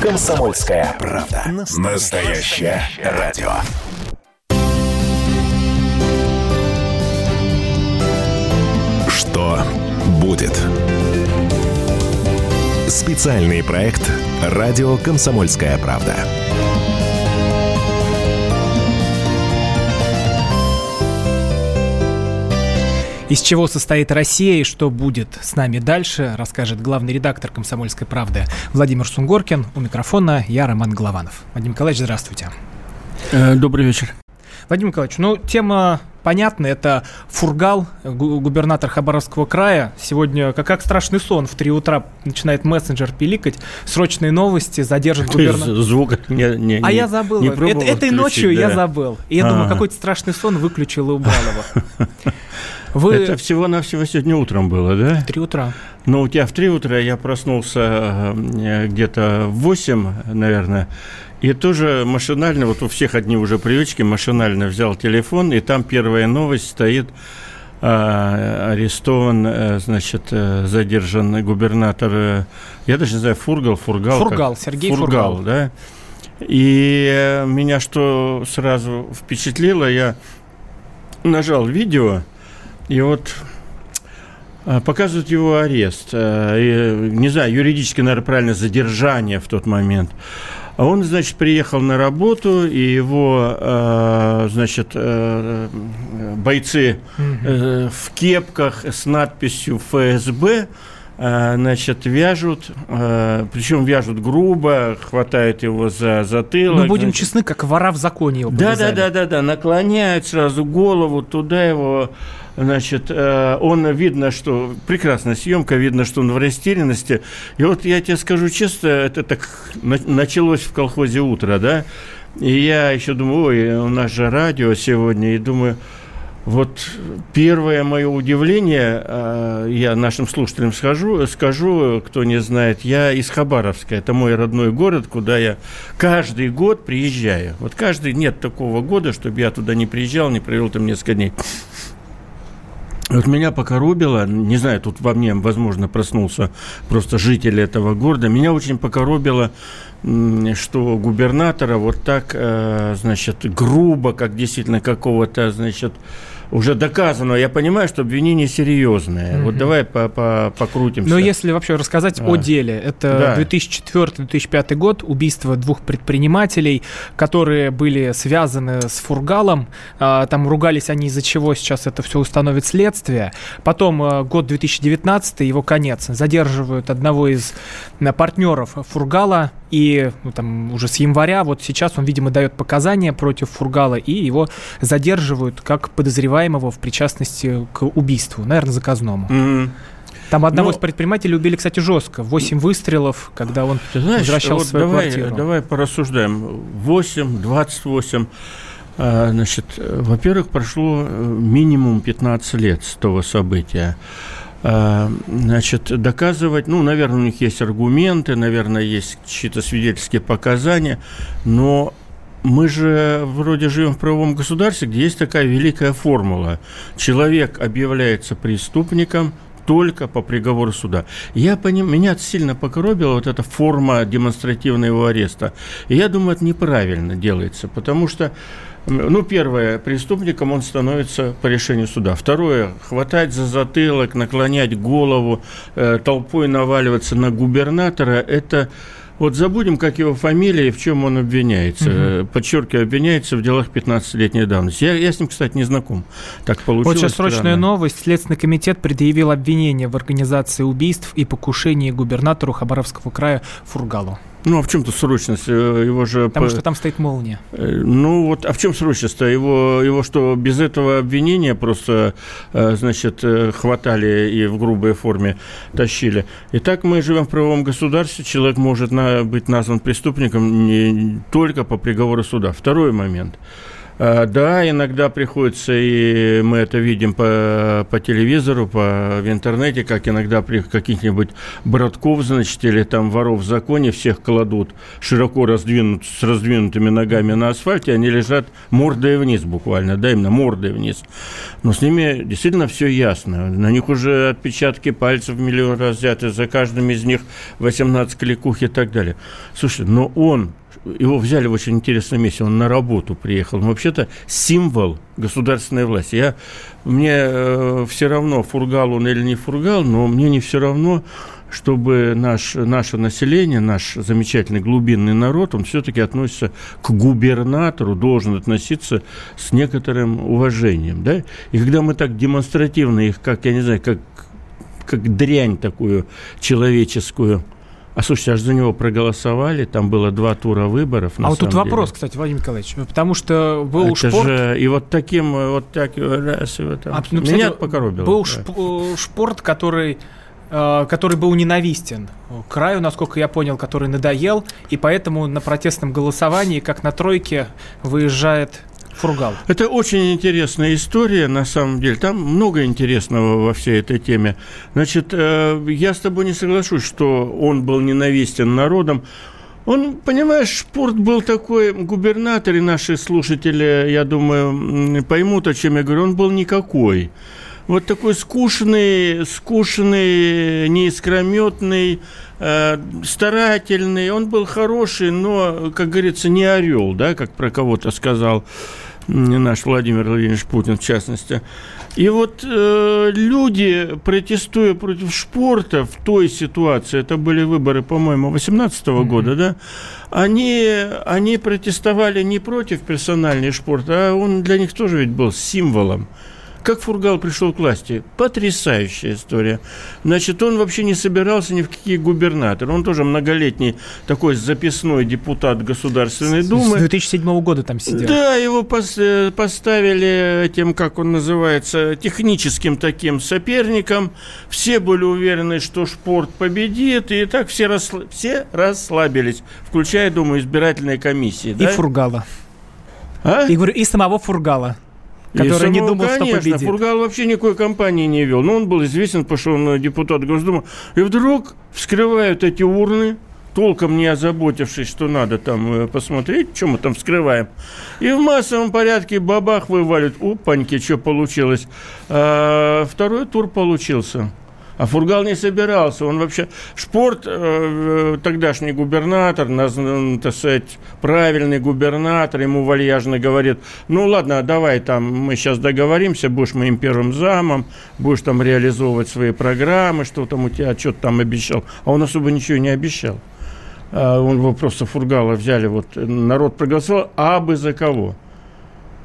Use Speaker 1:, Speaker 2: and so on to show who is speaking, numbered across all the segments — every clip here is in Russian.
Speaker 1: Комсомольская правда. Настоящее радио. Что будет? Специальный проект «Радио Комсомольская правда».
Speaker 2: Из чего состоит Россия и что будет с нами дальше, расскажет главный редактор «Комсомольской правды» Владимир Сунгоркин. У микрофона я, Роман Голованов. Владимир Николаевич, здравствуйте.
Speaker 3: Э, добрый вечер.
Speaker 2: Владимир Николаевич, ну, тема понятна. Это Фургал, губернатор Хабаровского края. Сегодня, как, как страшный сон, в 3 утра начинает мессенджер пиликать. Срочные новости, задержит губернатора.
Speaker 3: Звук не, не,
Speaker 2: А я забыл.
Speaker 3: Не
Speaker 2: Это, этой ночью
Speaker 3: да.
Speaker 2: я забыл. И я
Speaker 3: А.
Speaker 2: думаю, какой-то страшный сон выключил и убрал его. Вы...
Speaker 3: Это всего-навсего сегодня утром было, да?
Speaker 2: 3 утра.
Speaker 3: Ну, у тебя в 3 утра я проснулся э, где-то в 8, наверное, и тоже машинально, вот у всех одни уже привычки, машинально взял телефон, и там первая новость стоит, а, арестован, э, значит, задержан губернатор, я даже не знаю, Фургал, Фургал. как-
Speaker 2: Фургал, Сергей Фургал.
Speaker 3: да. И меня что сразу впечатлило, я нажал видео, и вот а, показывают его арест. и, Не знаю, юридически, наверное, правильно, задержание в тот момент. А он, значит, приехал на работу, и его, э, значит, бойцы э, в кепках с надписью ФСБ, значит, вяжут, причем вяжут грубо, хватают его за затылок.
Speaker 2: Мы будем
Speaker 3: значит,
Speaker 2: честны, как вора в законе его
Speaker 3: да, да, да, да, да, наклоняет сразу голову туда его, значит, э, он видно, что прекрасная съемка, видно, что он в растерянности. И вот я тебе скажу честно, это так на- началось в колхозе утро, да, и я еще думаю, ой, у нас же радио сегодня, и думаю, вот первое мое удивление, э, я нашим слушателям скажу, скажу, кто не знает, я из Хабаровска, это мой родной город, куда я каждый год приезжаю. Вот каждый, нет такого года, чтобы я туда не приезжал, не провел там несколько дней. Вот меня покоробило, не знаю, тут во мне, возможно, проснулся просто житель этого города, меня очень покоробило, что губернатора вот так, э, значит, грубо, как действительно какого-то, значит, уже доказано. Я понимаю, что обвинение серьезное. Вот давай по -по покрутимся.
Speaker 2: Но если вообще рассказать о
Speaker 3: А.
Speaker 2: деле, это
Speaker 3: Да.
Speaker 2: 2004-2005 год, убийство двух предпринимателей, которые были связаны с Фургалом. А, Там ругались они из-за чего, сейчас это все установит следствие. Потом а, год 2019, его конец. Задерживают одного из а, партнеров Фургала, и ну, там уже с января, вот сейчас он, видимо, дает показания против Фургала, и его задерживают как подозреваемого в причастности к убийству, наверное, заказному.
Speaker 3: Мгм.
Speaker 2: Там одного
Speaker 3: Ну-
Speaker 2: из предпринимателей убили, кстати, жестко. Восемь выстрелов, когда он
Speaker 3: знаешь,
Speaker 2: возвращался
Speaker 3: вот
Speaker 2: в свою
Speaker 3: давай,
Speaker 2: квартиру.
Speaker 3: давай порассуждаем. 8, 28. А, Значит, э, во-первых, прошло э, минимум 15 лет с того события. А, Значит, доказывать, ну, наверное, у них есть аргументы, наверное, есть чьи-то свидетельские показания, но мы же вроде живем в правовом государстве, где есть такая великая формула. Человек объявляется преступником только по приговору суда. Я поним... Меня сильно покоробила вот эта форма демонстративного ареста. И я думаю, это неправильно делается, потому что ну, первое, преступником он становится по решению суда. Второе, хватать за затылок, наклонять голову, э, толпой наваливаться на губернатора, это вот забудем, как его фамилия и в чем он обвиняется. Э, Подчеркиваю, обвиняется в делах 15-летней давности. Я, я с ним, кстати, не знаком. Так получилось.
Speaker 2: Вот сейчас срочная
Speaker 3: странно.
Speaker 2: новость. Следственный комитет предъявил обвинение в организации убийств и покушении губернатору Хабаровского края Фургалу.
Speaker 3: Ну, а в чем тут срочность? Э, Его же...
Speaker 2: Потому
Speaker 3: по-
Speaker 2: что там стоит молния.
Speaker 3: Э, Ну вот, а в чем срочность-то? Его, его что, без этого обвинения просто, э, значит, хватали и в грубой форме тащили? Итак, мы живем в правовом государстве, человек может на- быть назван преступником не только по приговору суда. Второй момент. А, да, иногда приходится, и мы это видим по, по телевизору, по, в интернете, как иногда при каких-нибудь братков, значит, или там воров в законе всех кладут широко раздвинут, с раздвинутыми ногами на асфальте, они лежат мордой вниз буквально, да, именно мордой вниз. Но с ними действительно все ясно. На них уже отпечатки пальцев миллион раз взяты, за каждым из них 18 кликух и так далее. Слушай, но он его взяли в очень интересном месте, он на работу приехал. Он вообще-то символ государственной власти. Я, мне э, все равно, фургал он или не фургал, но мне не все равно, чтобы наш, наше население, наш замечательный глубинный народ, он все-таки относится к губернатору, должен относиться с некоторым уважением. Да? И когда мы так демонстративно их, как, я не знаю, как, как дрянь такую человеческую – а слушайте, аж за него проголосовали, там было два тура выборов.
Speaker 2: А вот тут деле. вопрос, кстати, Владимир Николаевич, потому что был
Speaker 3: Это шпорт... Же, и вот таким, вот так, раз, и вот там. А, ну, Меня кстати, покоробило.
Speaker 2: Был да. Э, шпорт, который э, который был ненавистен краю, насколько я понял, который надоел, и поэтому на протестном голосовании, как на тройке, выезжает Фургал.
Speaker 3: Это очень интересная история, на самом деле. Там много интересного во всей этой теме. Значит, э, я с тобой не соглашусь, что он был ненавистен народом. Он, понимаешь, спорт был такой, губернатор, и наши слушатели, я думаю, поймут, о чем я говорю, он был никакой. Вот такой скучный, скучный, неискрометный, э, старательный. Он был хороший, но, как говорится, не орел, да, как про кого-то сказал наш Владимир Владимирович Путин в частности. И вот э, люди, протестуя против спорта в той ситуации, это были выборы, по-моему, 18 -го mm-hmm. года, да, они, они протестовали не против персонального спорта, а он для них тоже ведь был символом. Как Фургал пришел к власти? Потрясающая история. Значит, он вообще не собирался ни в какие губернаторы. Он тоже многолетний такой записной депутат Государственной Думы.
Speaker 2: С 2007 года там сидел.
Speaker 3: Да, его э, поставили этим, как он называется, техническим таким соперником. Все были уверены, что спорт победит, и так все, расслаб... все расслабились, включая, думаю, избирательные комиссии.
Speaker 2: И да? Фургала. А? И, говорю, и самого Фургала. Который не думал,
Speaker 3: конечно,
Speaker 2: что победит.
Speaker 3: Фургал вообще никакой кампании не вел. Но он был известен, потому что он депутат Госдумы. И вдруг вскрывают эти урны, толком не озаботившись, что надо там э, посмотреть, что мы там вскрываем. И в массовом порядке бабах вывалит. Опаньки, что получилось. А второй тур получился. А Фургал не собирался. Он вообще... Шпорт, э, э, тогдашний губернатор, наз, так сказать, правильный губернатор, ему вальяжно говорит, ну ладно, давай там, мы сейчас договоримся, будешь моим первым замом, будешь там реализовывать свои программы, что там у тебя, что-то там обещал. А он особо ничего не обещал. А он его просто Фургала взяли, вот народ проголосовал, а бы за кого?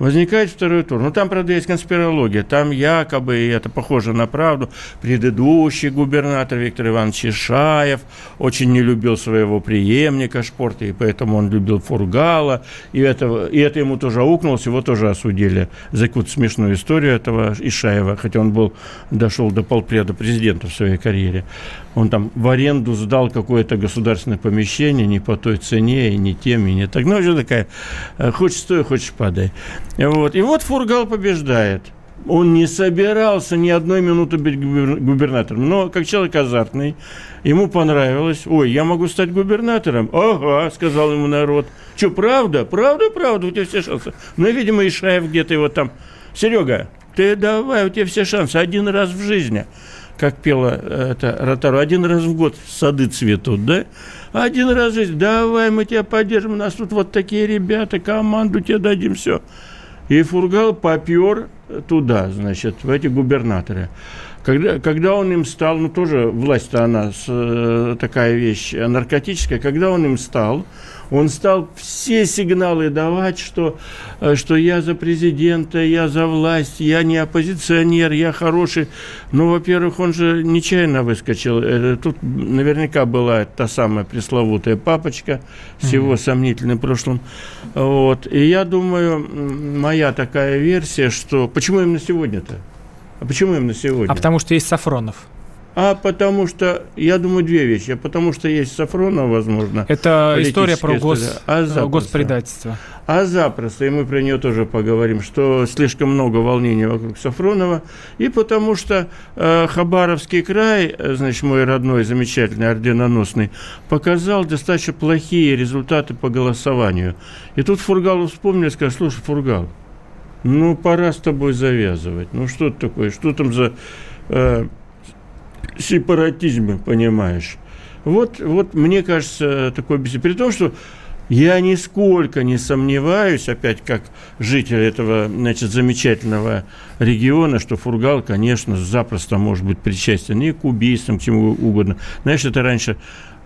Speaker 3: Возникает второй тур. Ну, там, правда, есть конспирология. Там якобы, и это похоже на правду, предыдущий губернатор Виктор Иванович Ишаев очень не любил своего преемника Шпорта, и поэтому он любил Фургала. И это, и это ему тоже аукнулось, его тоже осудили за какую-то смешную историю этого Ишаева, хотя он был, дошел до полпреда президента в своей карьере. Он там в аренду сдал какое-то государственное помещение не по той цене, и не тем, и не так. Ну, уже такая, э, хочешь стой, хочешь падай. Вот. И вот Фургал побеждает. Он не собирался ни одной минуты быть губернатором. Но как человек азартный, ему понравилось. Ой, я могу стать губернатором? Ага, сказал ему народ. Что, правда? Правда, правда, у тебя все шансы. Ну, видимо, Ишаев где-то его там. Серега, ты давай, у тебя все шансы. Один раз в жизни. Как пела э, это Ротару, один раз в год сады цветут, да? Один раз в жизни. Давай, мы тебя поддержим. У нас тут вот такие ребята, команду тебе дадим, все. И Фургал попер туда, значит, в эти губернаторы. Когда, когда он им стал, ну тоже власть-то она с, э, такая вещь наркотическая, когда он им стал, он стал все сигналы давать, что, э, что я за президента, я за власть, я не оппозиционер, я хороший. Ну, во-первых, он же нечаянно выскочил. Э, тут наверняка была та самая пресловутая папочка с его mm-hmm. сомнительным прошлым. Вот. И я думаю, моя такая версия, что... Почему именно сегодня-то? А почему именно сегодня?
Speaker 2: А потому что есть Сафронов.
Speaker 3: А потому что, я думаю, две вещи. А потому что есть Сафронов, возможно.
Speaker 2: Это история про гос... а э, госпредательство.
Speaker 3: А запросто, и мы про нее тоже поговорим, что слишком много волнений вокруг Сафронова. И потому что э, Хабаровский край, э, значит, мой родной, замечательный, орденоносный, показал достаточно плохие результаты по голосованию. И тут Фургалу вспомнил и сказал, слушай, Фургал, ну, пора с тобой завязывать. Ну, что такое? Что там за... Э, сепаратизме, понимаешь. Вот, вот мне кажется, такое При том, что я нисколько не сомневаюсь, опять как житель этого значит, замечательного региона, что Фургал, конечно, запросто может быть причастен и к убийствам, к чему угодно. Знаешь, это раньше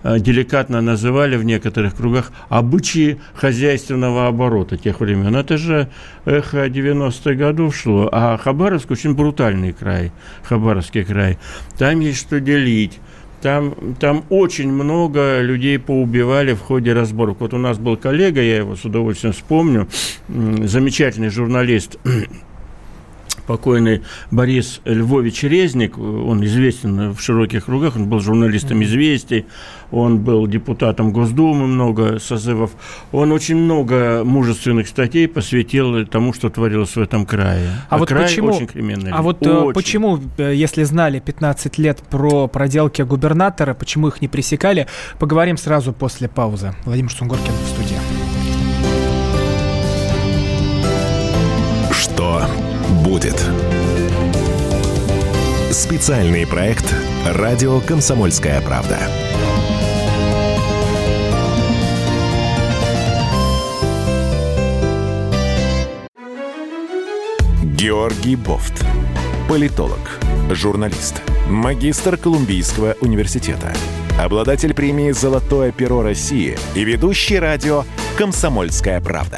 Speaker 3: деликатно называли в некоторых кругах обычаи хозяйственного оборота тех времен. Это же эхо 90-х годов шло. А Хабаровск очень брутальный край, Хабаровский край. Там есть что делить там, там очень много людей поубивали в ходе разборок. Вот у нас был коллега, я его с удовольствием вспомню, замечательный журналист покойный Борис Львович Резник, он известен в широких кругах, он был журналистом «Известий», он был депутатом Госдумы много созывов, он очень много мужественных статей посвятил тому, что творилось в этом крае.
Speaker 2: А, а вот край почему, очень криминальный. А вот э, очень. почему, э, если знали 15 лет про проделки губернатора, почему их не пресекали, поговорим сразу после паузы. Владимир Сунгоркин в студии.
Speaker 1: Что будет. Специальный проект «Радио Комсомольская правда». Георгий Бофт. Политолог, журналист, магистр Колумбийского университета, обладатель премии «Золотое перо России» и ведущий радио «Комсомольская правда»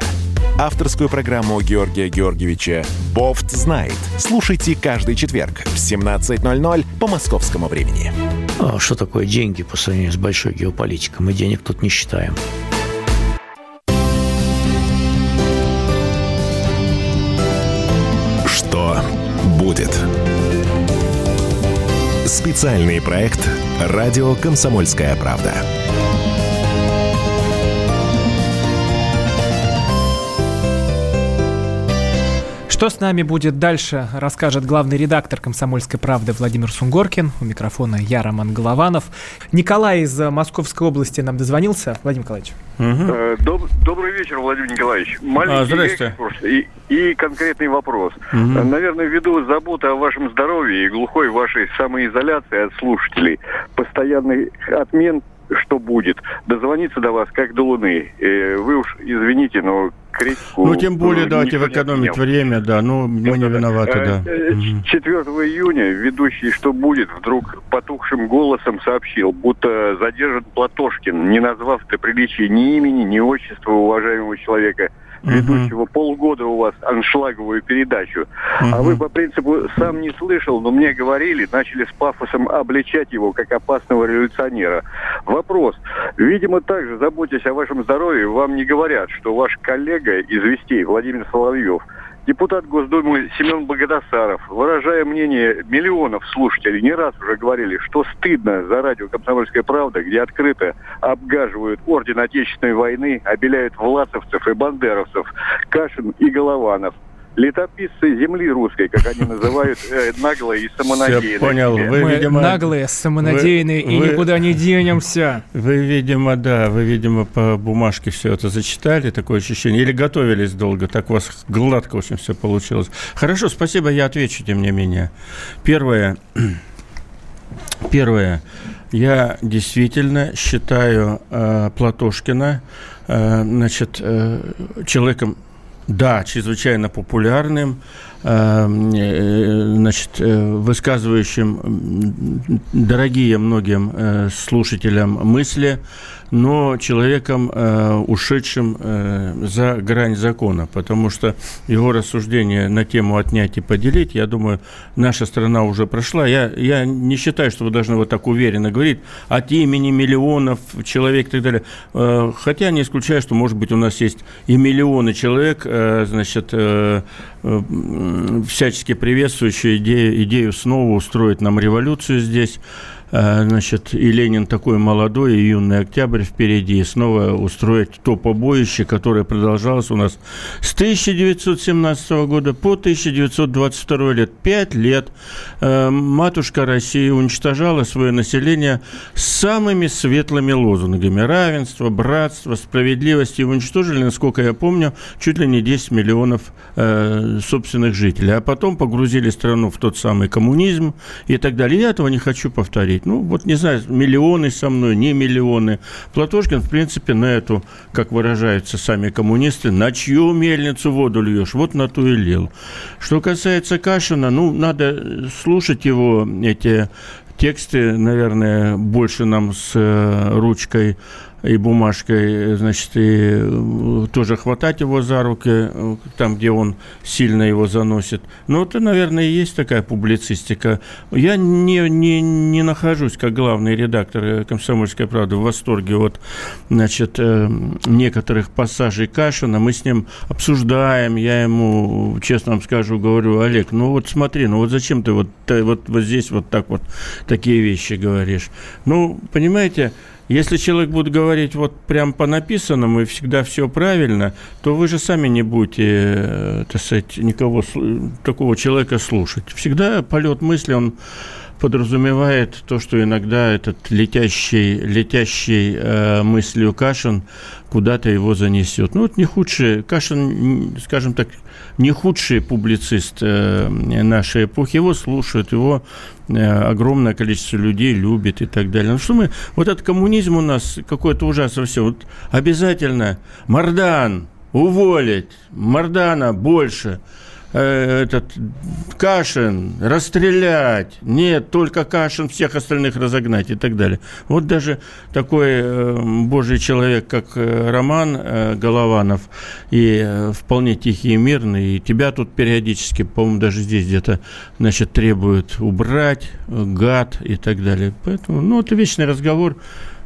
Speaker 1: авторскую программу Георгия Георгиевича «Бофт знает». Слушайте каждый четверг в 17.00 по московскому времени.
Speaker 4: А что такое деньги по сравнению с большой геополитикой? Мы денег тут не считаем.
Speaker 1: Что будет? Специальный проект «Радио Комсомольская правда».
Speaker 2: Что с нами будет дальше, расскажет главный редактор «Комсомольской правды» Владимир Сунгоркин. У микрофона я, Роман Голованов. Николай из Московской области нам дозвонился. Владимир Николаевич.
Speaker 5: Угу. Доб- добрый вечер, Владимир Николаевич.
Speaker 3: Маленький а, здрасте.
Speaker 5: И, и конкретный вопрос. Угу. Наверное, ввиду заботы о вашем здоровье и глухой вашей самоизоляции от слушателей, постоянный отмен что будет. Дозвониться до вас как до Луны. Э, вы уж извините, но критику...
Speaker 3: Ну, тем более, давайте экономить время, да, ну, мы не виноваты, да.
Speaker 5: 4 э, июня ведущий «Что будет?» вдруг потухшим голосом сообщил, будто задержан Платошкин, не назвав до приличия ни имени, ни отчества уважаемого человека – ведущего угу. полгода у вас аншлаговую передачу. Угу. А вы по принципу сам не слышал, но мне говорили, начали с пафосом обличать его как опасного революционера. Вопрос. Видимо, также, заботясь о вашем здоровье, вам не говорят, что ваш коллега из «Вестей» Владимир Соловьев – Депутат Госдумы Семен Богодосаров, выражая мнение миллионов слушателей, не раз уже говорили, что стыдно за радио «Комсомольская правда», где открыто обгаживают орден Отечественной войны, обеляют власовцев и бандеровцев, Кашин и Голованов – летописцы земли русской, как они называют, э, наглые и самонадеянные.
Speaker 2: Я понял. Вы, Мы видимо, наглые, самонадеянные вы, и вы, никуда не денемся.
Speaker 3: Вы, видимо, да, вы, видимо, по бумажке все это зачитали, такое ощущение, или готовились долго, так у вас гладко очень все получилось. Хорошо, спасибо, я отвечу, тем не менее. Первое, первое, я действительно считаю э, Платошкина э, значит, э, человеком да, чрезвычайно популярным, значит, э, высказывающим дорогие многим слушателям мысли, но человеком, э, ушедшим э, за грань закона, потому что его рассуждения на тему отнять и поделить, я думаю, наша страна уже прошла. Я, я не считаю, что вы должны вот так уверенно говорить от имени миллионов человек и так далее. Э, хотя не исключаю, что, может быть, у нас есть и миллионы человек, э, значит, э, э, всячески приветствующие идею, идею снова устроить нам революцию здесь. А, значит, и Ленин такой молодой, и юный октябрь впереди, и снова устроить то побоище, которое продолжалось у нас с 1917 года по 1922 лет. Пять лет э, матушка России уничтожала свое население самыми светлыми лозунгами. Равенство, братство, справедливость. И уничтожили, насколько я помню, чуть ли не 10 миллионов э, собственных жителей. А потом погрузили страну в тот самый коммунизм и так далее. Я этого не хочу повторить говорить. Ну, вот не знаю, миллионы со мной, не миллионы. Платошкин, в принципе, на эту, как выражаются сами коммунисты, на чью мельницу воду льешь, вот на ту и лил. Что касается Кашина, ну, надо слушать его, эти тексты, наверное, больше нам с э, ручкой и бумажкой, значит, и э, тоже хватать его за руки, э, там, где он сильно его заносит. Ну, это, наверное, и есть такая публицистика. Я не, не, не нахожусь, как главный редактор «Комсомольской правды», в восторге от, значит, э, некоторых пассажей Кашина. Мы с ним обсуждаем, я ему, честно вам скажу, говорю, Олег, ну вот смотри, ну вот зачем ты вот, вот, вот здесь вот так вот такие вещи говоришь? Ну, понимаете, если человек будет говорить вот прям по написанному и всегда все правильно, то вы же сами не будете, э, так сказать, никого, такого человека слушать. Всегда полет мысли, он подразумевает то, что иногда этот летящий, летящий э, мыслью Кашин куда-то его занесет. Ну, вот не худший, Кашин, скажем так, не худший публицист э, нашей эпохи. Его слушают, его э, огромное количество людей любит и так далее. Ну что мы, вот этот коммунизм у нас какой-то ужасный все. Вот обязательно Мардан уволить, Мардана больше – Э, этот Кашин расстрелять, нет, только Кашин всех остальных разогнать и так далее. Вот даже такой э, божий человек, как э, Роман э, Голованов, и э, вполне тихий и мирный, и тебя тут периодически, по-моему, даже здесь где-то, значит, требуют убрать, э, гад и так далее. Поэтому, ну, это вечный разговор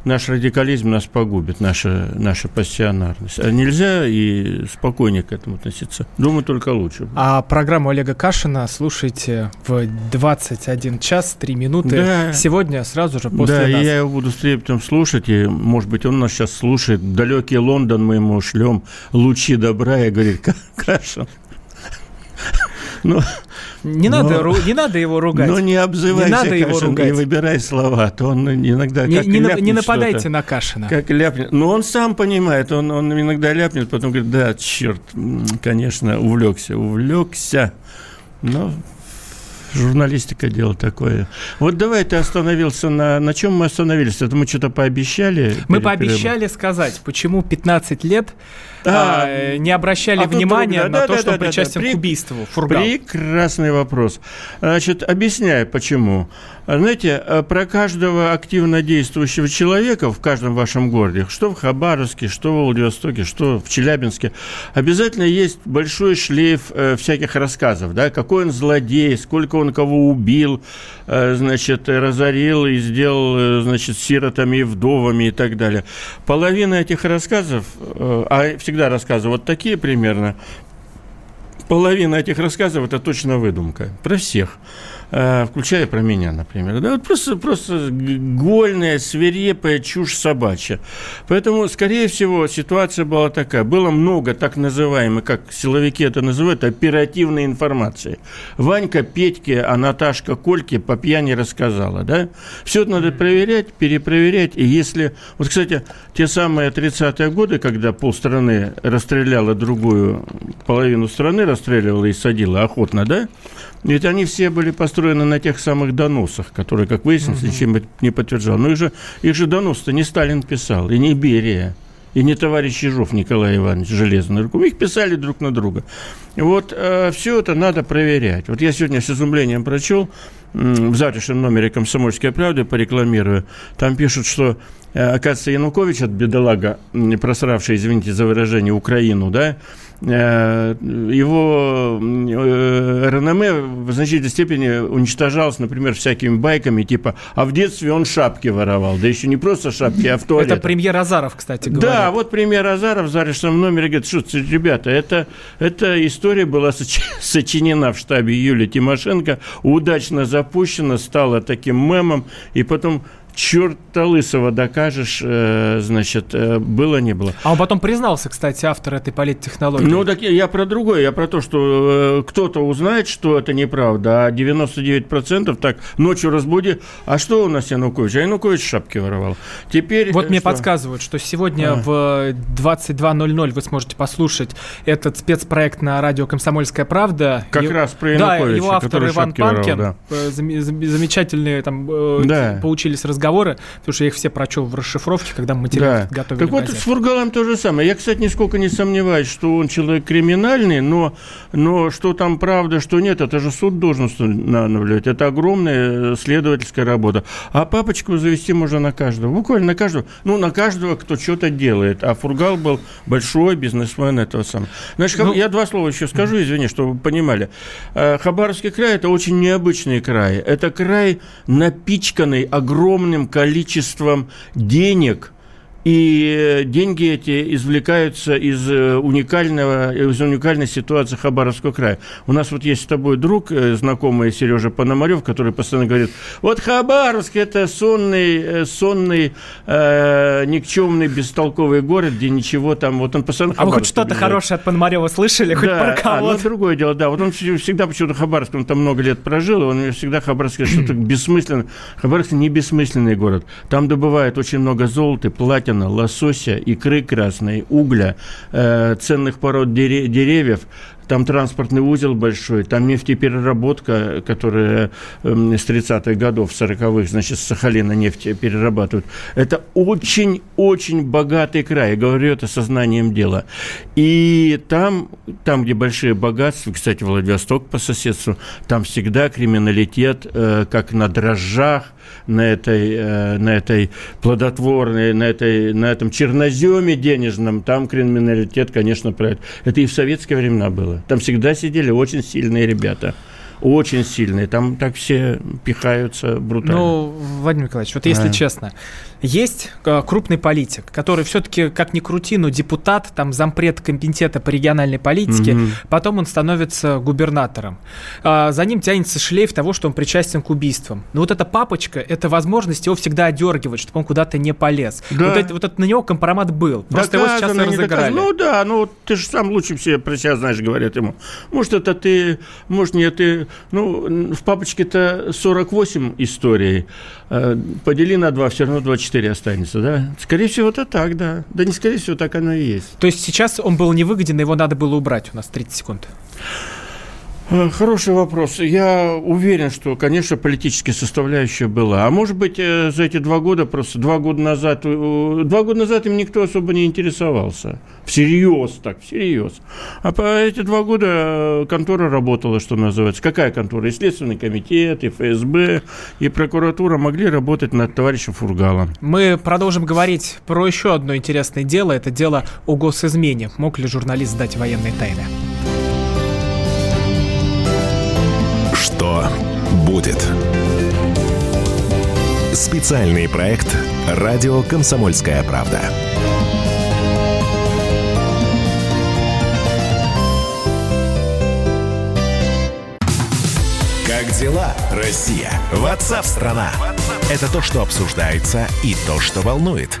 Speaker 3: наш радикализм нас погубит, наша, наша пассионарность. А нельзя и спокойнее к этому относиться. Думаю, только лучше.
Speaker 2: А программу Олега Кашина слушайте в 21 час 3 минуты.
Speaker 3: Да.
Speaker 2: Сегодня сразу же после
Speaker 3: да,
Speaker 2: нас.
Speaker 3: я его буду с трепетом слушать, и, может быть, он нас сейчас слушает. Далекий Лондон мы ему шлем лучи добра, и говорит, Кашин,
Speaker 2: ну, не, но, надо, ру, не надо его ругать.
Speaker 3: Ну, не обзывайся, не надо его ругать. не выбирай слова, то он иногда
Speaker 2: не, как не, не нападайте на Кашина.
Speaker 3: Как ляпнет. Ну, он сам понимает, он, он иногда ляпнет, потом говорит, да, черт, конечно, увлекся, увлекся. Но журналистика дело такое. Вот давай ты остановился на... На чем мы остановились? Это мы что-то пообещали?
Speaker 2: Мы пообещали перерывом? сказать, почему 15 лет а, а, не обращали а внимания да, на да, то, да, что да, причастен да, да. к убийству Фургал.
Speaker 3: Прекрасный вопрос. Значит, объясняю, почему. Знаете, э, про каждого активно действующего человека в каждом вашем городе, что в Хабаровске, что в Владивостоке, что в Челябинске, обязательно есть большой шлейф э, всяких рассказов, да, какой он злодей, сколько он кого убил, э, значит, разорил и сделал, э, значит, сиротами и вдовами и так далее. Половина этих рассказов, э, а всегда рассказы вот такие примерно, половина этих рассказов – это точно выдумка. Про всех. Э, включая про меня, например. Да, вот просто, просто гольная, свирепая чушь собачья. Поэтому, скорее всего, ситуация была такая. Было много так называемой, как силовики это называют, оперативной информации. Ванька Петьке, а Наташка Кольке по пьяни рассказала. Да? Все это надо проверять, перепроверять. И если... Вот, кстати, те самые 30-е годы, когда полстраны расстреляла другую, половину страны расстреливала и садила охотно, да? Ведь они все были построены на тех самых доносах, которые, как выяснилось, угу. ничем не подтверждал. Но их же, их же донос-то не Сталин писал, и не Берия, и не товарищ Ежов Николай Иванович Железный руку. Их писали друг на друга. Вот э, все это надо проверять. Вот я сегодня с изумлением прочел в завтрашнем номере «Комсомольской правды» порекламирую. Там пишут, что, э, оказывается, Янукович от бедолага, просравший, извините за выражение, Украину, да, Э, его э, реноме в значительной степени уничтожалось, например, всякими байками, типа, а в детстве он шапки воровал. Да еще не просто шапки, а в туалет.
Speaker 2: Это премьер Азаров, кстати говоря.
Speaker 3: Да, вот премьер Азаров в заречном номере говорит, что, ребята, это, эта история была сочинена в штабе Юлии Тимошенко, удачно запущена, стала таким мемом, и потом черта лысого докажешь, э, значит, э, было, не было.
Speaker 2: А он потом признался, кстати, автор этой политтехнологии.
Speaker 3: Ну, так я про другое, я про то, что э, кто-то узнает, что это неправда, а 99% так ночью разбуди, а что у нас Янукович? А Янукович шапки воровал. Теперь...
Speaker 2: Вот мне подсказывают, что сегодня а. в 22.00 вы сможете послушать этот спецпроект на радио «Комсомольская правда».
Speaker 3: Как и... раз про Януковича,
Speaker 2: Да, его автор Иван Панкин, воровал, да. замечательные там да. поучились разговаривать разговоры, потому что я их все прочел в расшифровке, мы материал да. готовили.
Speaker 3: Так вот, с Фургалом то же самое. Я, кстати, нисколько не сомневаюсь, что он человек криминальный, но, но что там правда, что нет, это же суд должен устанавливать. Это огромная следовательская работа. А папочку завести можно на каждого. Буквально на каждого. Ну, на каждого, кто что-то делает. А Фургал был большой бизнесмен этого самого. Значит, ну, я два слова еще скажу, извини, чтобы вы понимали. Э, Хабаровский край – это очень необычный край. Это край, напичканный огромным огромным количеством денег и деньги эти извлекаются из э, уникального, из уникальной ситуации Хабаровского края. У нас вот есть с тобой друг, э, знакомый Сережа Пономарев, который постоянно говорит, вот Хабаровск – это сонный, э, сонный э, никчемный, бестолковый город, где ничего там, вот он постоянно
Speaker 2: А вы хоть что-то хорошее от Пономарева слышали, хоть
Speaker 3: да,
Speaker 2: про кого-то?
Speaker 3: А, ну, другое дело, да. Вот он всегда почему-то Хабаровск, он там много лет прожил, он всегда Хабаровск что-то бессмысленное. Хабаровск не бессмысленный город. Там добывают очень много золота, платят океана, лосося, икры красной, угля, э, ценных пород деревьев, там транспортный узел большой, там нефтепереработка, которая э, с 30-х годов, 40-х, значит, с Сахалина нефть перерабатывают. Это очень-очень богатый край, я говорю это сознанием дела. И там, там, где большие богатства, кстати, Владивосток по соседству, там всегда криминалитет, э, как на дрожжах, на этой, э, на этой плодотворной, на, этой, на этом черноземе денежном, там криминалитет, конечно, правит. Это и в советские времена было. Там всегда сидели очень сильные ребята очень сильные. Там так все пихаются брутально.
Speaker 2: Ну, Владимир Николаевич, вот если а. честно, есть э, крупный политик, который все-таки, как ни крути, но депутат, там зампред комитета по региональной политике, угу. потом он становится губернатором. А, за ним тянется шлейф того, что он причастен к убийствам. Но вот эта папочка, это возможность его всегда одергивать, чтобы он куда-то не полез. Да. Вот, это, вот это на него компромат был. Просто
Speaker 3: доказано,
Speaker 2: его сейчас разыграли.
Speaker 3: Ну да, ну ты же сам лучше все про себя знаешь, говорят ему. Может, это ты, может, нет, ты... Ну, в папочке-то 48 историй. Э, подели на 2, все равно 24 4 останется, да? Скорее всего, это так, да. Да не скорее всего, так оно и есть.
Speaker 2: То есть сейчас он был невыгоден, его надо было убрать. У нас 30 секунд.
Speaker 3: Э, хороший вопрос. Я уверен, что, конечно, политическая составляющая была. А может быть, э, за эти два года, просто два года назад, э, два года назад им никто особо не интересовался. Всерьез так, всерьез. А по эти два года контора работала, что называется. Какая контора? И Следственный комитет, и ФСБ, и прокуратура могли работать над товарищем Фургалом.
Speaker 2: Мы продолжим говорить про еще одно интересное дело. Это дело о госизмене. Мог ли журналист сдать военные тайны?
Speaker 1: Что будет? Специальный проект «Радио Комсомольская правда». Как дела, Россия? Ватсап-страна! Это то, что обсуждается и то, что волнует.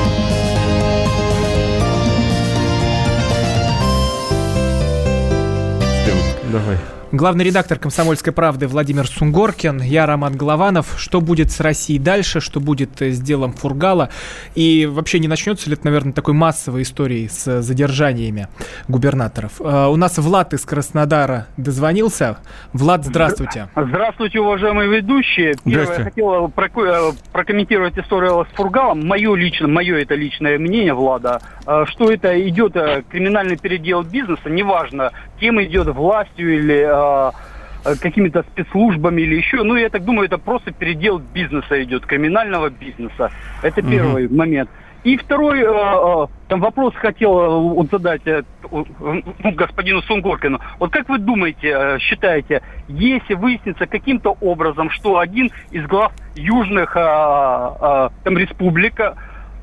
Speaker 2: Главный редактор «Комсомольской правды» Владимир Сунгоркин, я Роман Голованов. Что будет с Россией дальше, что будет с делом Фургала? И вообще не начнется ли это, наверное, такой массовой историей с задержаниями губернаторов? А, у нас Влад из Краснодара дозвонился. Влад, здравствуйте.
Speaker 6: Здравствуйте, уважаемые ведущие. Первое, я хотел э, прокомментировать историю с Фургалом. Мое лично, мое это личное мнение, Влада, э, что это идет э, криминальный передел бизнеса, неважно, кем идет властью или Э, какими-то спецслужбами или еще. Ну, я так думаю, это просто передел бизнеса идет, криминального бизнеса. Это первый угу. момент. И второй э, э, там вопрос хотел вот задать ну, господину Сунгоркину. Вот как вы думаете, считаете, если выяснится каким-то образом, что один из глав южных там республик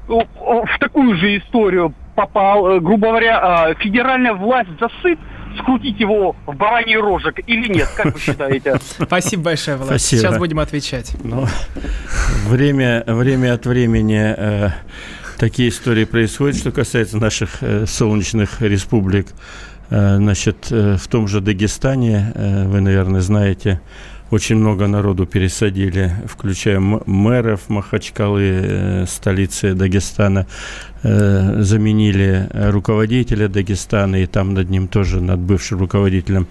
Speaker 6: в такую же историю попал, грубо говоря, федеральная власть засыпет скрутить его в бараний рожек или нет? Как вы считаете?
Speaker 2: Спасибо большое, Влад. Спасибо. Сейчас будем отвечать. Ну,
Speaker 3: время, время от времени э, такие истории происходят, что касается наших э, солнечных республик. Э, значит, э, в том же Дагестане, э, вы, наверное, знаете, очень много народу пересадили, включая мэров Махачкалы, э, столицы Дагестана. Э, заменили руководителя Дагестана, и там над ним тоже, над бывшим руководителем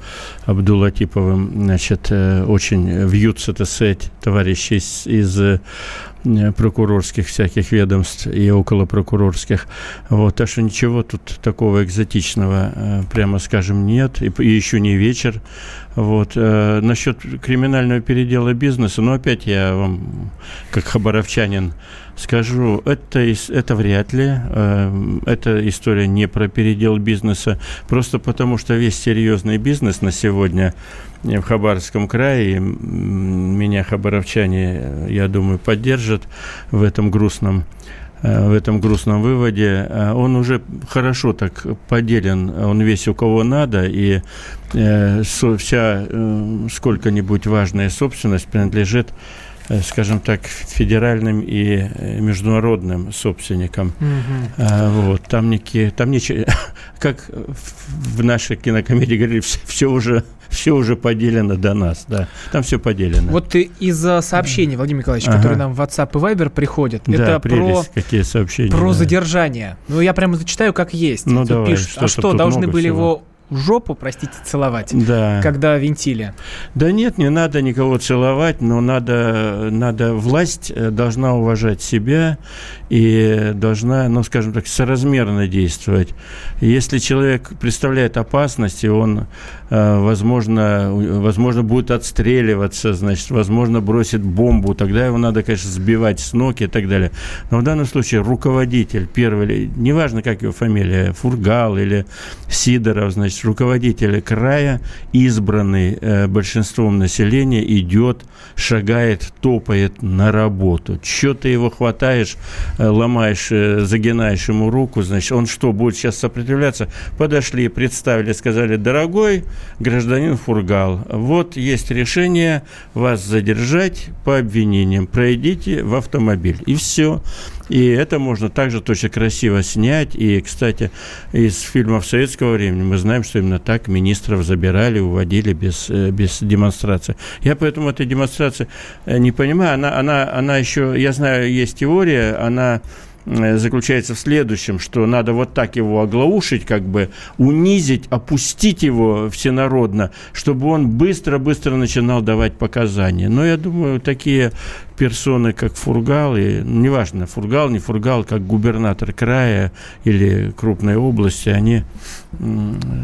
Speaker 3: Абдулатиповым, значит, э, очень вьются, так сказать, товарищи из, из прокурорских всяких ведомств и около прокурорских. Вот, так что ничего тут такого экзотичного, прямо скажем, нет. И, и еще не вечер. Вот. Э, насчет криминального передела бизнеса, ну, опять я вам, как хабаровчанин, скажу, это, это вряд ли. Э, эта история не про передел бизнеса, просто потому что весь серьезный бизнес на сегодня в Хабаровском крае, меня хабаровчане, я думаю, поддержат в этом грустном Э, в этом грустном выводе, э, он уже хорошо так поделен, он весь у кого надо, и э, вся сколько-нибудь важная собственность принадлежит скажем так, федеральным и международным собственникам. Mm-hmm. Вот, там, некие, там ничего, как в нашей кинокомедии говорили, все, все уже все уже поделено до нас, да. Там все поделено.
Speaker 2: Вот из-за сообщений, Владимир Николаевич, ага. которые нам в WhatsApp и Viber приходят,
Speaker 3: да, это прелесть, про, какие сообщения,
Speaker 2: про да. задержание. Ну, я прямо зачитаю, как есть. Ну, Тут давай, пишут, а что, должны были всего. его жопу, простите, целовать, да. когда винтили.
Speaker 3: Да нет, не надо никого целовать, но надо, надо власть э, должна уважать себя и должна, ну, скажем так, соразмерно действовать. Если человек представляет опасность, и он, э, возможно, возможно, будет отстреливаться, значит, возможно, бросит бомбу, тогда его надо, конечно, сбивать с ног и так далее. Но в данном случае руководитель, первый, неважно, как его фамилия, Фургал или Сидоров, значит, руководитель края, избранный э, большинством населения, идет, шагает, топает на работу. Что ты его хватаешь, э, ломаешь, э, загинаешь ему руку, значит, он что, будет сейчас сопротивляться? Подошли, представили, сказали, дорогой гражданин Фургал, вот есть решение вас задержать по обвинениям, пройдите в автомобиль. И все. И это можно также точно красиво снять. И, кстати, из фильмов советского времени мы знаем, что именно так министров забирали, уводили без, э, без демонстрации. Я поэтому этой демонстрации э, не понимаю. Она, она, она еще, я знаю, есть теория, она Э, заключается в следующем, что надо вот так его оглаушить, как бы унизить, опустить его всенародно, чтобы он быстро-быстро начинал давать показания. Но я думаю, такие персоны, как Фургал, и неважно, Фургал, не Фургал, как губернатор края или крупной области, они,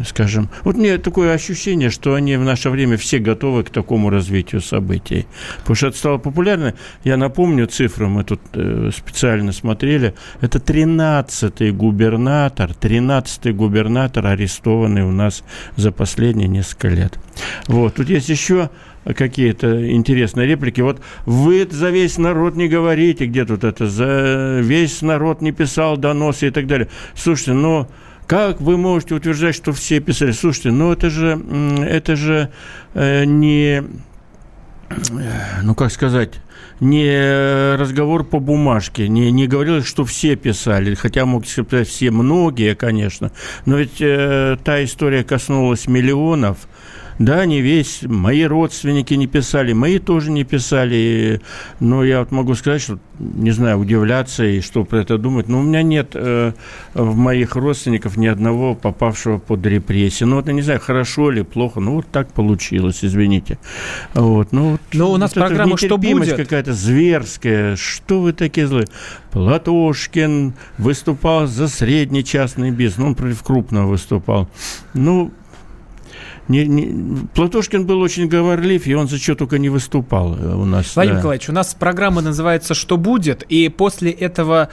Speaker 3: скажем... Вот мне такое ощущение, что они в наше время все готовы к такому развитию событий. Потому что это стало популярно. Я напомню цифру, мы тут э, специально смотрели. Это 13-й губернатор, 13-й губернатор, арестованный у нас за последние несколько лет. Вот. Тут есть еще какие-то интересные реплики. Вот вы за весь народ не говорите, где тут это, за весь народ не писал доносы и так далее. Слушайте, ну, как вы можете утверждать, что все писали? Слушайте, ну это же, это же э, не, ну как сказать, не разговор по бумажке, не, не говорилось, что все писали, хотя мог сказать все, многие, конечно, но ведь э, та история коснулась миллионов, да, не весь. Мои родственники не писали, мои тоже не писали. Но я вот могу сказать, что, не знаю, удивляться и что про это думать. Но у меня нет э, в моих родственников ни одного попавшего под репрессии. Ну, вот я не знаю, хорошо или плохо. Ну, вот так получилось, извините. Вот, ну, вот,
Speaker 2: Но у нас
Speaker 3: вот
Speaker 2: программа «Что будет?»
Speaker 3: какая-то зверская. Что вы такие злые? Платошкин выступал за средний частный бизнес. Ну, он против крупного выступал. Ну, не, не, Платошкин был очень говорлив, и он за что только не выступал э, у нас.
Speaker 2: Владимир да. Николаевич, у нас программа называется «Что будет?», и после этого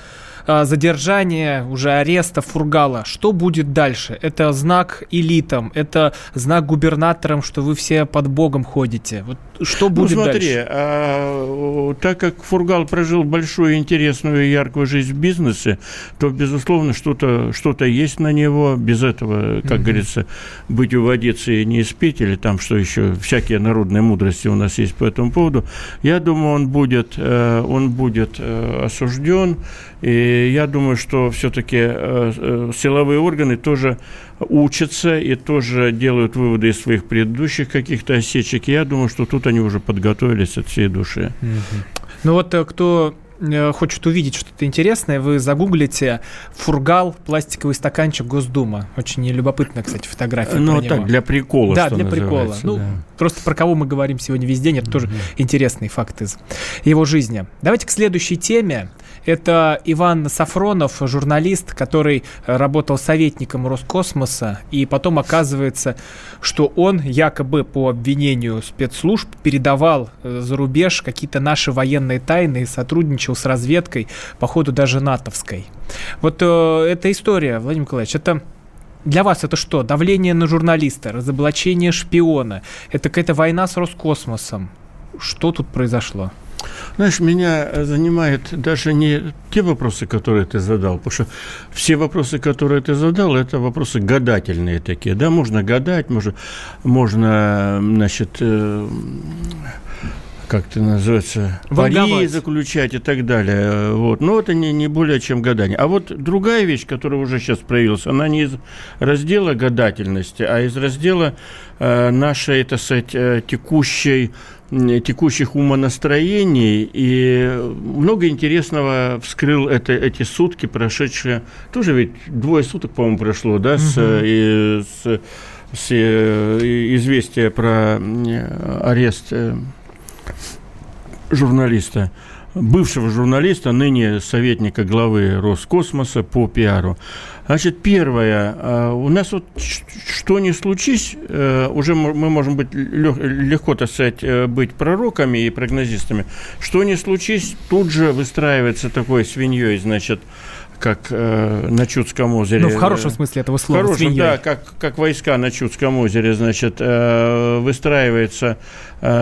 Speaker 2: а, задержания, уже ареста Фургала, что будет дальше? Это знак элитам, это знак губернаторам, что вы все под Богом ходите. Вот что ну, будет
Speaker 3: ну, смотри,
Speaker 2: дальше?
Speaker 3: А, так как Фургал прожил большую, интересную и яркую жизнь в бизнесе, то, безусловно, что-то что есть на него. Без этого, как mm-hmm. говорится, быть у водицы и не испить, или там что еще, всякие народные мудрости у нас есть по этому поводу. Я думаю, он будет, э, он будет э, осужден, и я думаю, что все-таки э, силовые органы тоже учатся и тоже делают выводы из своих предыдущих каких-то осечек. я думаю, что тут они уже подготовились от всей души.
Speaker 2: Ну вот э, кто э, хочет увидеть что-то интересное, вы загуглите «Фургал. Пластиковый стаканчик Госдума». Очень любопытная, кстати, фотография
Speaker 3: Ну, так, для прикола,
Speaker 2: Да, для прикола. Ну, да. просто про кого мы говорим сегодня весь день, это тоже интересный факт из его жизни. Давайте к следующей теме. Это Иван Сафронов, журналист, который работал советником Роскосмоса, и потом оказывается, что он якобы по обвинению спецслужб передавал э, за рубеж какие-то наши военные тайны и сотрудничал с разведкой, походу даже натовской. Вот э, эта история, Владимир Николаевич, это для вас это что? Давление на журналиста, разоблачение шпиона? Это какая-то война с Роскосмосом? Что тут произошло?
Speaker 3: Знаешь, меня э, занимает даже не те вопросы, которые ты задал, потому что все вопросы, которые ты задал, это вопросы гадательные такие, да, можно гадать, можно, можно значит, э, как это называется, пари заключать и так далее. Вот. Но это не, не более чем гадание. А вот другая вещь, которая уже сейчас проявилась, она не из раздела гадательности, а из раздела э, нашей, так сказать, э, текущей текущих умонастроений, и много интересного вскрыл это, эти сутки, прошедшие, тоже ведь двое суток, по-моему, прошло, да, с, угу. и, с, с э, известия про арест э, журналиста бывшего журналиста, ныне советника главы Роскосмоса по пиару. Значит, первое, а, у нас вот что ни случись, э, уже мы можем быть легко, так сказать, э, быть пророками и прогнозистами. Что ни случись, тут же выстраивается такой свиньей, значит, как э, на Чудском озере.
Speaker 2: Ну, в хорошем смысле этого слова.
Speaker 3: В хорошем, да, как, как войска на Чудском озере, значит, э, выстраивается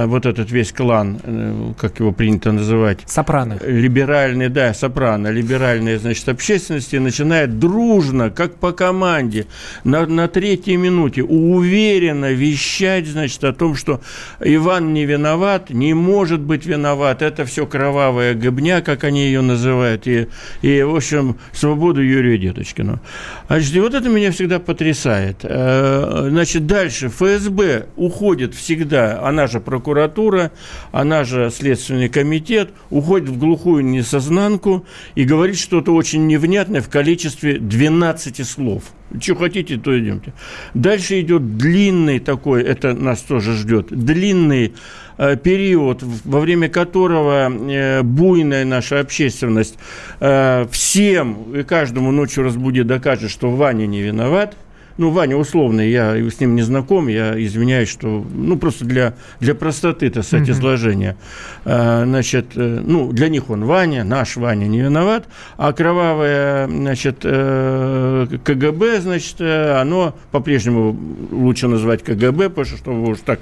Speaker 3: вот этот весь клан, э, как его принято называть.
Speaker 2: Сопрано.
Speaker 3: Либеральный, да, сопрано, либеральная, значит, общественности начинает дружно, как по команде, на, на третьей минуте уверенно вещать, значит, о том, что Иван не виноват, не может быть виноват, это все кровавая гобня, как они ее называют, и, и в общем, свободу Юрию Деточкину. Значит, и вот это меня всегда потрясает. Э, значит, дальше ФСБ уходит всегда, она же прокуратура, она же Следственный комитет, уходит в глухую несознанку и говорит что-то очень невнятное в количестве 12 слов. Что хотите, то идемте. Дальше идет длинный такой, это нас тоже ждет, длинный Э, период, во время которого э, буйная наша общественность э, всем и каждому ночью разбудит, докажет, что Ваня не виноват – ну, Ваня условный, я с ним не знаком, я извиняюсь, что, ну, просто для, для простоты, так сказать, изложения. А, значит, э, ну, для них он Ваня, наш Ваня не виноват, а кровавое, значит, э, КГБ, значит, э, оно по-прежнему лучше назвать КГБ, потому что, чтобы уж так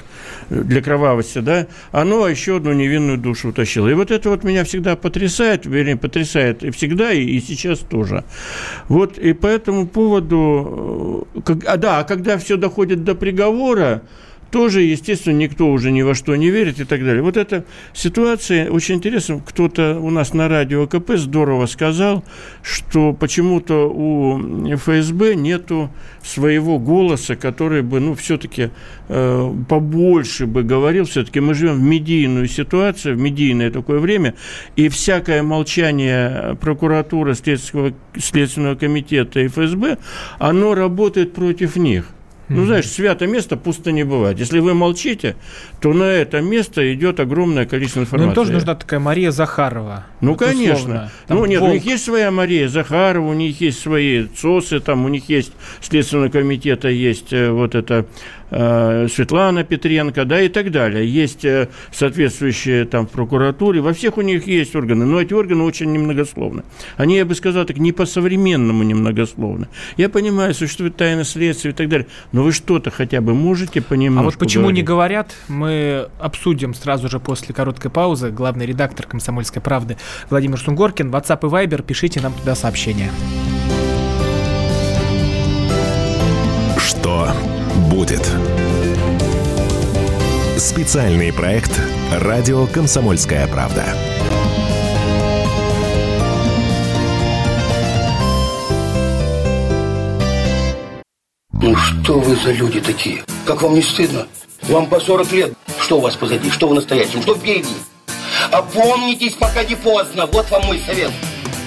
Speaker 3: для кровавости, да, оно еще одну невинную душу утащило. И вот это вот меня всегда потрясает, вернее, потрясает и всегда, и, и сейчас тоже. Вот, и по этому поводу как, а да, а когда все доходит до приговора, тоже, естественно, никто уже ни во что не верит и так далее. Вот эта ситуация очень интересна. Кто-то у нас на радио КП здорово сказал, что почему-то у ФСБ нету своего голоса, который бы, ну, все-таки э, побольше бы говорил. Все-таки мы живем в медийную ситуацию, в медийное такое время, и всякое молчание прокуратуры, Следственного, Следственного комитета и ФСБ, оно работает против них. Ну, знаешь, святое место пусто не бывает. Если вы молчите, то на это место идет огромное количество информации.
Speaker 2: Ну, им тоже нужна такая Мария Захарова.
Speaker 3: Ну, вот конечно. Там ну, нет, волк. у них есть своя Мария Захарова, у них есть свои ЦОСы, там у них есть Следственного комитета, есть э, вот это Светлана Петренко, да, и так далее. Есть э, соответствующие там в прокуратуре, во всех у них есть органы, но эти органы очень немногословны. Они, я бы сказал, так не по-современному немногословны. Я понимаю, существует тайна следствия и так далее, но вы что-то хотя бы можете понимать.
Speaker 2: А вот почему говорить? не говорят, мы обсудим сразу же после короткой паузы. Главный редактор «Комсомольской правды» Владимир Сунгоркин. WhatsApp и Viber, пишите нам туда сообщения.
Speaker 1: Что будет. Специальный проект «Радио Комсомольская правда».
Speaker 7: Ну что вы за люди такие? Как вам не стыдно? Вам по 40 лет. Что у вас позади? Что вы настоящем? Что впереди? Опомнитесь, пока не поздно. Вот вам мой совет.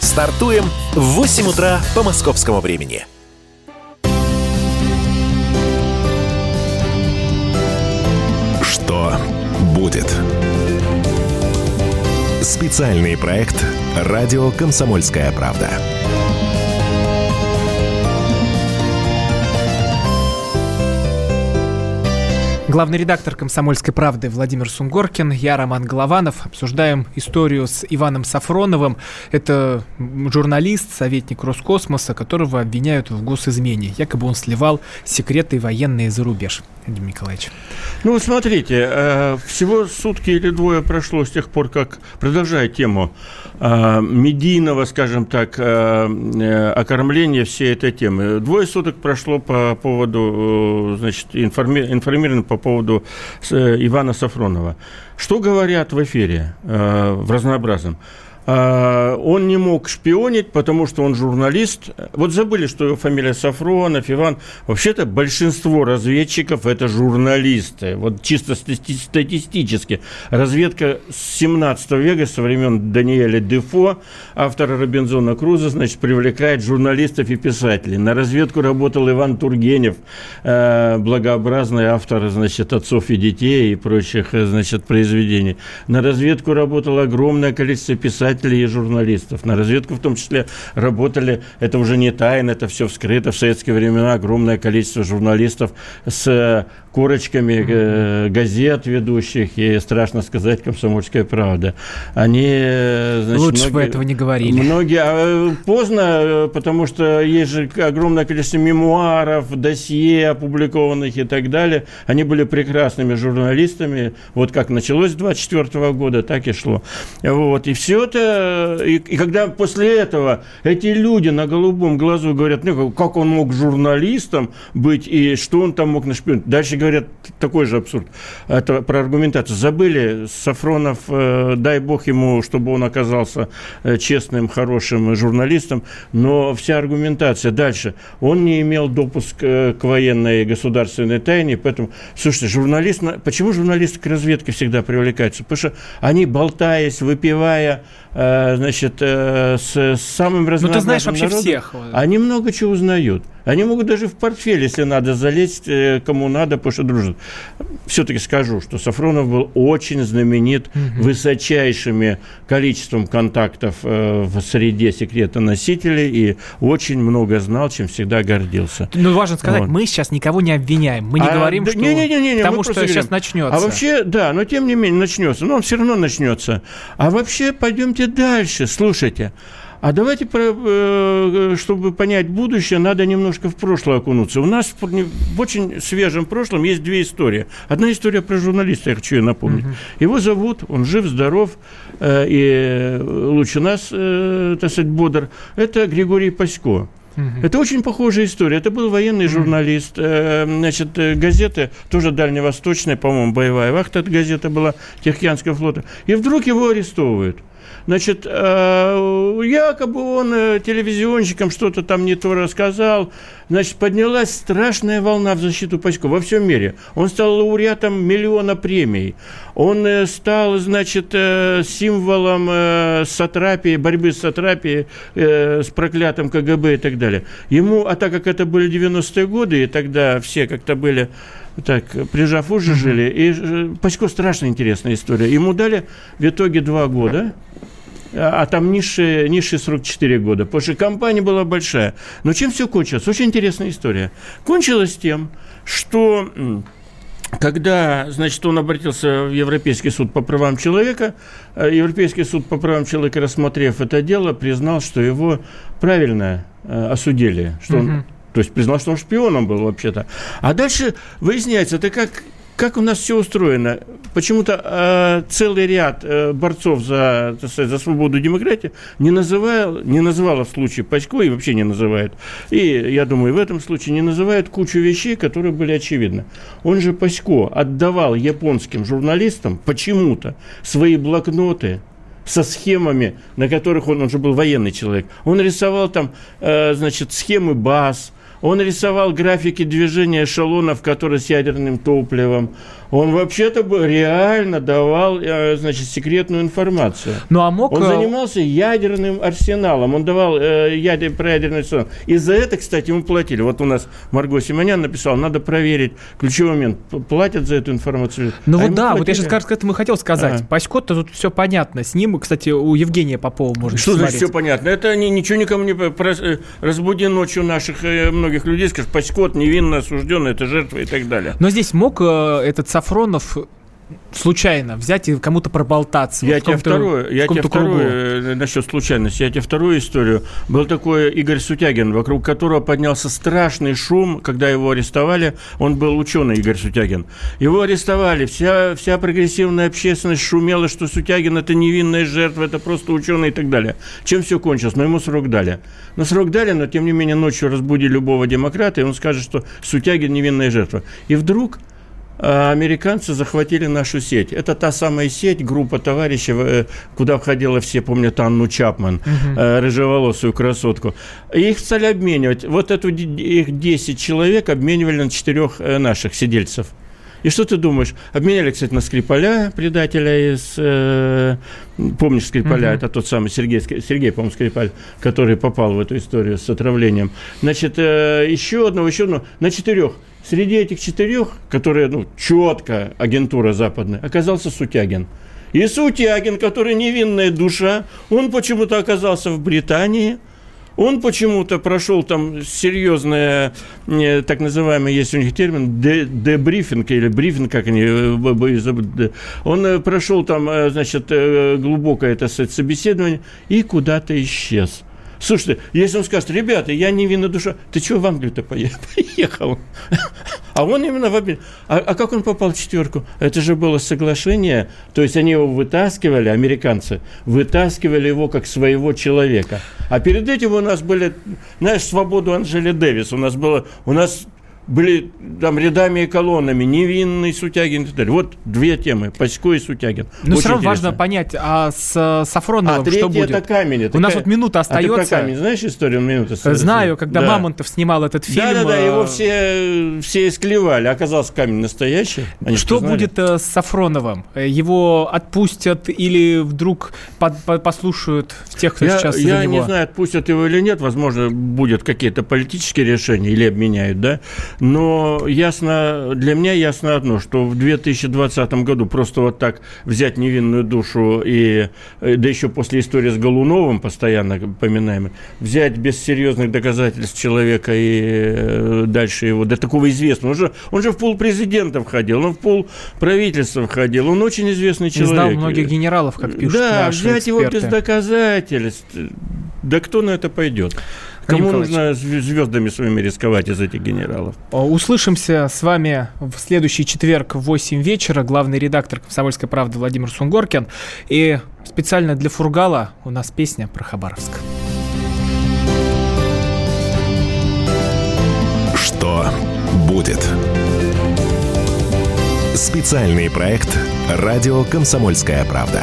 Speaker 1: Стартуем в 8 утра по московскому времени. Что будет? Специальный проект «Радио Комсомольская правда».
Speaker 2: Главный редактор «Комсомольской правды» Владимир Сунгоркин, я Роман Голованов. Обсуждаем историю с Иваном Сафроновым. Это журналист, советник Роскосмоса, которого обвиняют в госизмене. Якобы он сливал секреты военные за рубеж. Владимир Николаевич.
Speaker 3: Ну, смотрите, э, всего сутки или двое прошло с тех пор, как, продолжая тему э, медийного, скажем так, э, окормления всей этой темы. Двое суток прошло по поводу, значит, информи- информировано по поводу Ивана Сафронова. Что говорят в эфире в разнообразном? А, он не мог шпионить, потому что он журналист. Вот забыли, что его фамилия Сафронов, Иван. Вообще-то большинство разведчиков – это журналисты. Вот чисто статистически. Разведка с 17 века, со времен Даниэля Дефо, автора Робинзона Круза, значит, привлекает журналистов и писателей. На разведку работал Иван Тургенев, э, благообразный автор, значит, «Отцов и детей» и прочих, э, значит, произведений. На разведку работало огромное количество писателей, писателей и журналистов. На разведку в том числе работали, это уже не тайна, это все вскрыто. В советские времена огромное количество журналистов с корочками э, газет ведущих, и страшно сказать, «Комсомольская правда». Они,
Speaker 2: э, значит, Лучше многие, бы этого не говорили.
Speaker 3: Многие, а, э, поздно, э, потому что есть же огромное количество мемуаров, досье опубликованных и так далее. Они были прекрасными журналистами. Вот как началось с 24 года, так и шло. Вот. И все это, и, и когда после этого эти люди на голубом глазу говорят, ну, как он мог журналистом быть, и что он там мог нашпионить. Дальше говорят, такой же абсурд. Это про аргументацию. Забыли Сафронов, э, дай бог ему, чтобы он оказался э, честным, хорошим журналистом, но вся аргументация дальше. Он не имел допуск э, к военной государственной тайне, поэтому, слушайте, журналист, почему журналисты к разведке всегда привлекаются? Потому что они, болтаясь, выпивая, значит, с, с самым разнообразным
Speaker 2: Ну, ты знаешь вообще
Speaker 3: народом,
Speaker 2: всех.
Speaker 3: Они много чего узнают. Они могут даже в портфель, если надо, залезть э, кому надо, потому что дружат. Все-таки скажу, что Сафронов был очень знаменит угу. высочайшими количеством контактов э, в среде секретоносителей и очень много знал, чем всегда гордился.
Speaker 2: Ну, важно сказать, вот. мы сейчас никого не обвиняем. Мы не а, говорим, да, что... Не, не, не, не, потому что говорим. сейчас начнется.
Speaker 3: А вообще, да, но тем не менее начнется. Но он все равно начнется. А вообще, пойдемте дальше. Слушайте, а давайте, э, чтобы понять будущее, надо немножко в прошлое окунуться. У нас в очень свежем прошлом есть две истории. Одна история про журналиста, я хочу ее напомнить. Угу. Его зовут, он жив, здоров, э, и лучше нас, э, так сказать, бодр. Это Григорий Пасько. Это очень похожая история. Это был военный журналист. Значит, газета тоже дальневосточная, по-моему, боевая вахта эта газета была Тихоокеанского флота. И вдруг его арестовывают. Значит, э, якобы он э, телевизионщикам что-то там не то рассказал. Значит, поднялась страшная волна в защиту Пасько во всем мире. Он стал лауреатом миллиона премий. Он э, стал, значит, символом сатрапии, борьбы с сатрапией, с проклятым КГБ и так далее. Ему, а так как это были 90-е годы, и тогда все как-то были так, прижав уши жили. И Пасько страшно интересная история. Ему дали в итоге два года а там низшие, низшие срок 4 года, потому что компания была большая. Но чем все кончилось? Очень интересная история. Кончилось тем, что когда, значит, он обратился в Европейский суд по правам человека, э, Европейский суд по правам человека, рассмотрев это дело, признал, что его правильно э, осудили, что он, то есть признал, что он шпионом был вообще-то. А дальше выясняется, это как как у нас все устроено? Почему-то э, целый ряд э, борцов за, за свободу и демократию не, называл, не называла в случае Пасько и вообще не называют. И, я думаю, в этом случае не называют кучу вещей, которые были очевидны. Он же Пасько отдавал японским журналистам почему-то свои блокноты, со схемами, на которых он, он же был военный человек. Он рисовал там, э, значит, схемы баз, он рисовал графики движения эшелонов, которые с ядерным топливом. Он вообще-то реально давал, э, значит, секретную информацию.
Speaker 2: Ну, а мог...
Speaker 3: Он э, занимался ядерным арсеналом. Он давал э, ядер, про ядерный арсенал. И за это, кстати, ему платили. Вот у нас Марго Симонян написал, надо проверить. Ключевой момент. Платят за эту информацию.
Speaker 2: Ну а вот да, платили. вот я сейчас к этому хотел сказать. А. Пасько-то тут все понятно. С ним, кстати, у Евгения Попова можно
Speaker 3: Что смотреть. значит все понятно? Это не, ничего никому не... Э, разбуди ночью наших многих людей, скажешь, Пасько невинно осужденный, это жертва и так далее.
Speaker 2: Но здесь мог этот Сафронов случайно взять и кому-то проболтаться.
Speaker 3: Я тебе второе, я тебе второе э, насчет случайности, я тебе вторую историю. Был такой Игорь Сутягин, вокруг которого поднялся страшный шум, когда его арестовали. Он был ученый Игорь Сутягин. Его арестовали, вся, вся прогрессивная общественность шумела, что Сутягин это невинная жертва, это просто ученый и так далее. Чем все кончилось? Но ему срок дали. Но срок дали, но тем не менее ночью разбуди любого демократа, и он скажет, что Сутягин невинная жертва. И вдруг американцы захватили нашу сеть. Это та самая сеть, группа товарищей, э, куда входила все, помнят Анну Чапман, угу. рыжеволосую красотку. их стали обменивать. Вот эту их 10 человек обменивали на четырех э, наших сидельцев. И что ты думаешь? Обменяли, кстати, на Скрипаля, предателя из... Э, помнишь Скрипаля? Uh-huh. Это тот самый Сергей, Сергей, по-моему, Скрипаль, который попал в эту историю с отравлением. Значит, э, еще одного, еще одного. На четырех. Среди этих четырех, которые, ну, четко агентура западная, оказался Сутягин. И Сутягин, который невинная душа, он почему-то оказался в Британии, он почему-то прошел там серьезное, э, так называемый, есть у них термин, дебрифинг или брифинг, как они, э, он э, прошел там, значит, глубокое это собеседование и куда-то исчез. Слушайте, если он скажет, ребята, я невинная душа, ты чего в Англию-то поехал? А он именно в обмен. А, а как он попал в четверку? Это же было соглашение, то есть они его вытаскивали, американцы, вытаскивали его как своего человека. А перед этим у нас были, знаешь, свободу Анжели Дэвис, у нас было, у нас были там рядами и колоннами, невинный Сутягин и так далее. Вот две темы, Пасько и Сутягин.
Speaker 2: Но Очень все равно интересно. важно понять, а с Сафроновым
Speaker 3: а
Speaker 2: что будет?
Speaker 3: это камень.
Speaker 2: Это У нас вот минута остается. А ты
Speaker 3: про камень знаешь историю минуты?
Speaker 2: Знаю, когда да. Мамонтов снимал этот фильм.
Speaker 3: Да-да-да, его э, все, все исклевали. Оказался камень настоящий.
Speaker 2: Они что будет э, с Сафроновым? Его отпустят или вдруг под, под, послушают тех, кто
Speaker 3: я,
Speaker 2: сейчас
Speaker 3: Я не знаю, отпустят его или нет. Возможно, будет какие-то политические решения или обменяют, да? Но ясно, для меня ясно одно, что в 2020 году просто вот так взять невинную душу и, э, да еще после истории с Голуновым, постоянно поминаемым, взять без серьезных доказательств человека и э, дальше его, до такого известного, он же, он же в пол президента входил, он в пол правительства входил, он очень известный человек. И знал
Speaker 2: многих генералов, как пишут
Speaker 3: Да, взять эксперты. его без доказательств, да кто на это пойдет? Кому нужно звездами своими рисковать из этих генералов?
Speaker 2: Услышимся с вами в следующий четверг в 8 вечера. Главный редактор «Комсомольской правды» Владимир Сунгоркин. И специально для Фургала у нас песня про Хабаровск.
Speaker 1: Что будет? Специальный проект «Радио Комсомольская правда».